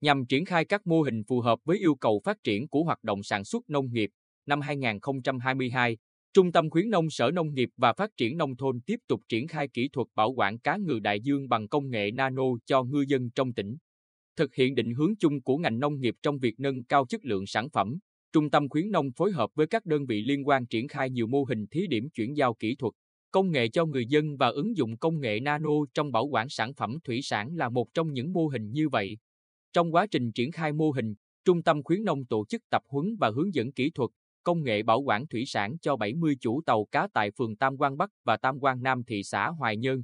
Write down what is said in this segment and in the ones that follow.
nhằm triển khai các mô hình phù hợp với yêu cầu phát triển của hoạt động sản xuất nông nghiệp. Năm 2022, Trung tâm khuyến nông Sở Nông nghiệp và Phát triển Nông thôn tiếp tục triển khai kỹ thuật bảo quản cá ngừ đại dương bằng công nghệ nano cho ngư dân trong tỉnh. Thực hiện định hướng chung của ngành nông nghiệp trong việc nâng cao chất lượng sản phẩm, Trung tâm khuyến nông phối hợp với các đơn vị liên quan triển khai nhiều mô hình thí điểm chuyển giao kỹ thuật, công nghệ cho người dân và ứng dụng công nghệ nano trong bảo quản sản phẩm thủy sản là một trong những mô hình như vậy. Trong quá trình triển khai mô hình, Trung tâm khuyến nông tổ chức tập huấn và hướng dẫn kỹ thuật, công nghệ bảo quản thủy sản cho 70 chủ tàu cá tại phường Tam Quan Bắc và Tam Quan Nam thị xã Hoài Nhơn.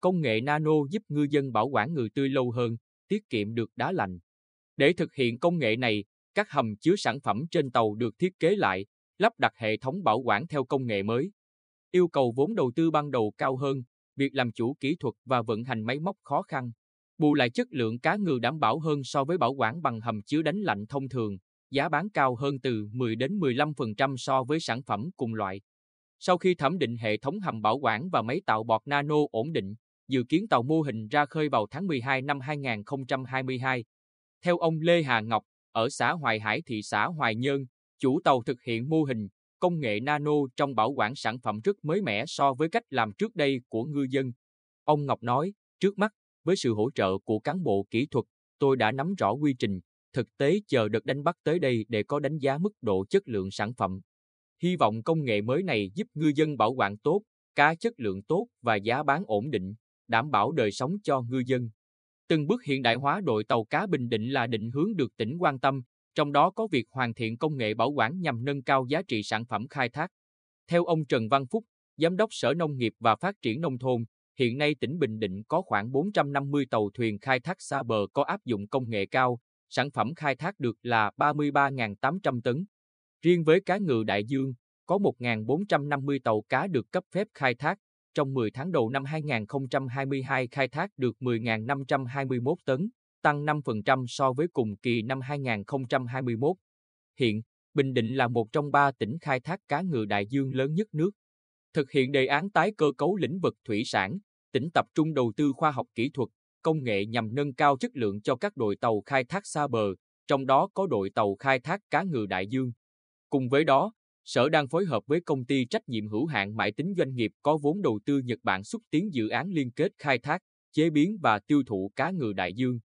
Công nghệ nano giúp ngư dân bảo quản ngừ tươi lâu hơn, tiết kiệm được đá lạnh. Để thực hiện công nghệ này, các hầm chứa sản phẩm trên tàu được thiết kế lại, lắp đặt hệ thống bảo quản theo công nghệ mới. Yêu cầu vốn đầu tư ban đầu cao hơn, việc làm chủ kỹ thuật và vận hành máy móc khó khăn. Bù lại chất lượng cá ngừ đảm bảo hơn so với bảo quản bằng hầm chứa đánh lạnh thông thường, giá bán cao hơn từ 10 đến 15% so với sản phẩm cùng loại. Sau khi thẩm định hệ thống hầm bảo quản và máy tạo bọt nano ổn định, dự kiến tàu mô hình ra khơi vào tháng 12 năm 2022. Theo ông Lê Hà Ngọc, ở xã Hoài Hải thị xã Hoài Nhơn, chủ tàu thực hiện mô hình công nghệ nano trong bảo quản sản phẩm rất mới mẻ so với cách làm trước đây của ngư dân. Ông Ngọc nói, trước mắt, với sự hỗ trợ của cán bộ kỹ thuật, tôi đã nắm rõ quy trình, thực tế chờ đợt đánh bắt tới đây để có đánh giá mức độ chất lượng sản phẩm. Hy vọng công nghệ mới này giúp ngư dân bảo quản tốt, cá chất lượng tốt và giá bán ổn định, đảm bảo đời sống cho ngư dân. Từng bước hiện đại hóa đội tàu cá Bình Định là định hướng được tỉnh quan tâm, trong đó có việc hoàn thiện công nghệ bảo quản nhằm nâng cao giá trị sản phẩm khai thác. Theo ông Trần Văn Phúc, Giám đốc Sở Nông nghiệp và Phát triển Nông thôn, hiện nay tỉnh Bình Định có khoảng 450 tàu thuyền khai thác xa bờ có áp dụng công nghệ cao, sản phẩm khai thác được là 33.800 tấn. Riêng với cá ngừ đại dương, có 1.450 tàu cá được cấp phép khai thác, trong 10 tháng đầu năm 2022 khai thác được 10.521 tấn, tăng 5% so với cùng kỳ năm 2021. Hiện, Bình Định là một trong ba tỉnh khai thác cá ngừ đại dương lớn nhất nước. Thực hiện đề án tái cơ cấu lĩnh vực thủy sản, tỉnh tập trung đầu tư khoa học kỹ thuật, công nghệ nhằm nâng cao chất lượng cho các đội tàu khai thác xa bờ, trong đó có đội tàu khai thác cá ngừ đại dương. Cùng với đó, Sở đang phối hợp với công ty trách nhiệm hữu hạn mãi tính doanh nghiệp có vốn đầu tư Nhật Bản xúc tiến dự án liên kết khai thác, chế biến và tiêu thụ cá ngừ đại dương.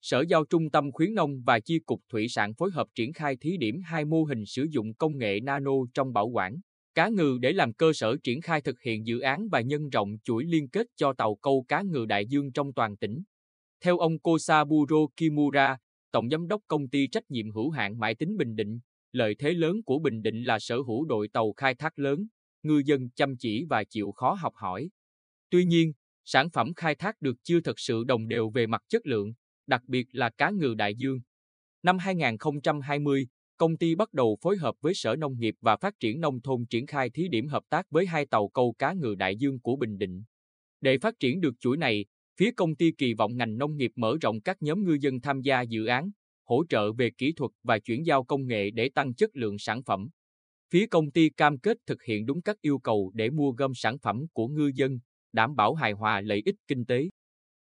Sở giao Trung tâm khuyến nông và Chi cục Thủy sản phối hợp triển khai thí điểm hai mô hình sử dụng công nghệ nano trong bảo quản cá ngừ để làm cơ sở triển khai thực hiện dự án và nhân rộng chuỗi liên kết cho tàu câu cá ngừ đại dương trong toàn tỉnh. Theo ông Kosaburo Kimura, Tổng Giám đốc Công ty Trách nhiệm hữu hạn Mãi tính Bình Định, lợi thế lớn của Bình Định là sở hữu đội tàu khai thác lớn, ngư dân chăm chỉ và chịu khó học hỏi. Tuy nhiên, sản phẩm khai thác được chưa thật sự đồng đều về mặt chất lượng, đặc biệt là cá ngừ đại dương. Năm 2020, công ty bắt đầu phối hợp với Sở Nông nghiệp và Phát triển Nông thôn triển khai thí điểm hợp tác với hai tàu câu cá ngừ đại dương của Bình Định. Để phát triển được chuỗi này, phía công ty kỳ vọng ngành nông nghiệp mở rộng các nhóm ngư dân tham gia dự án, hỗ trợ về kỹ thuật và chuyển giao công nghệ để tăng chất lượng sản phẩm. Phía công ty cam kết thực hiện đúng các yêu cầu để mua gom sản phẩm của ngư dân, đảm bảo hài hòa lợi ích kinh tế.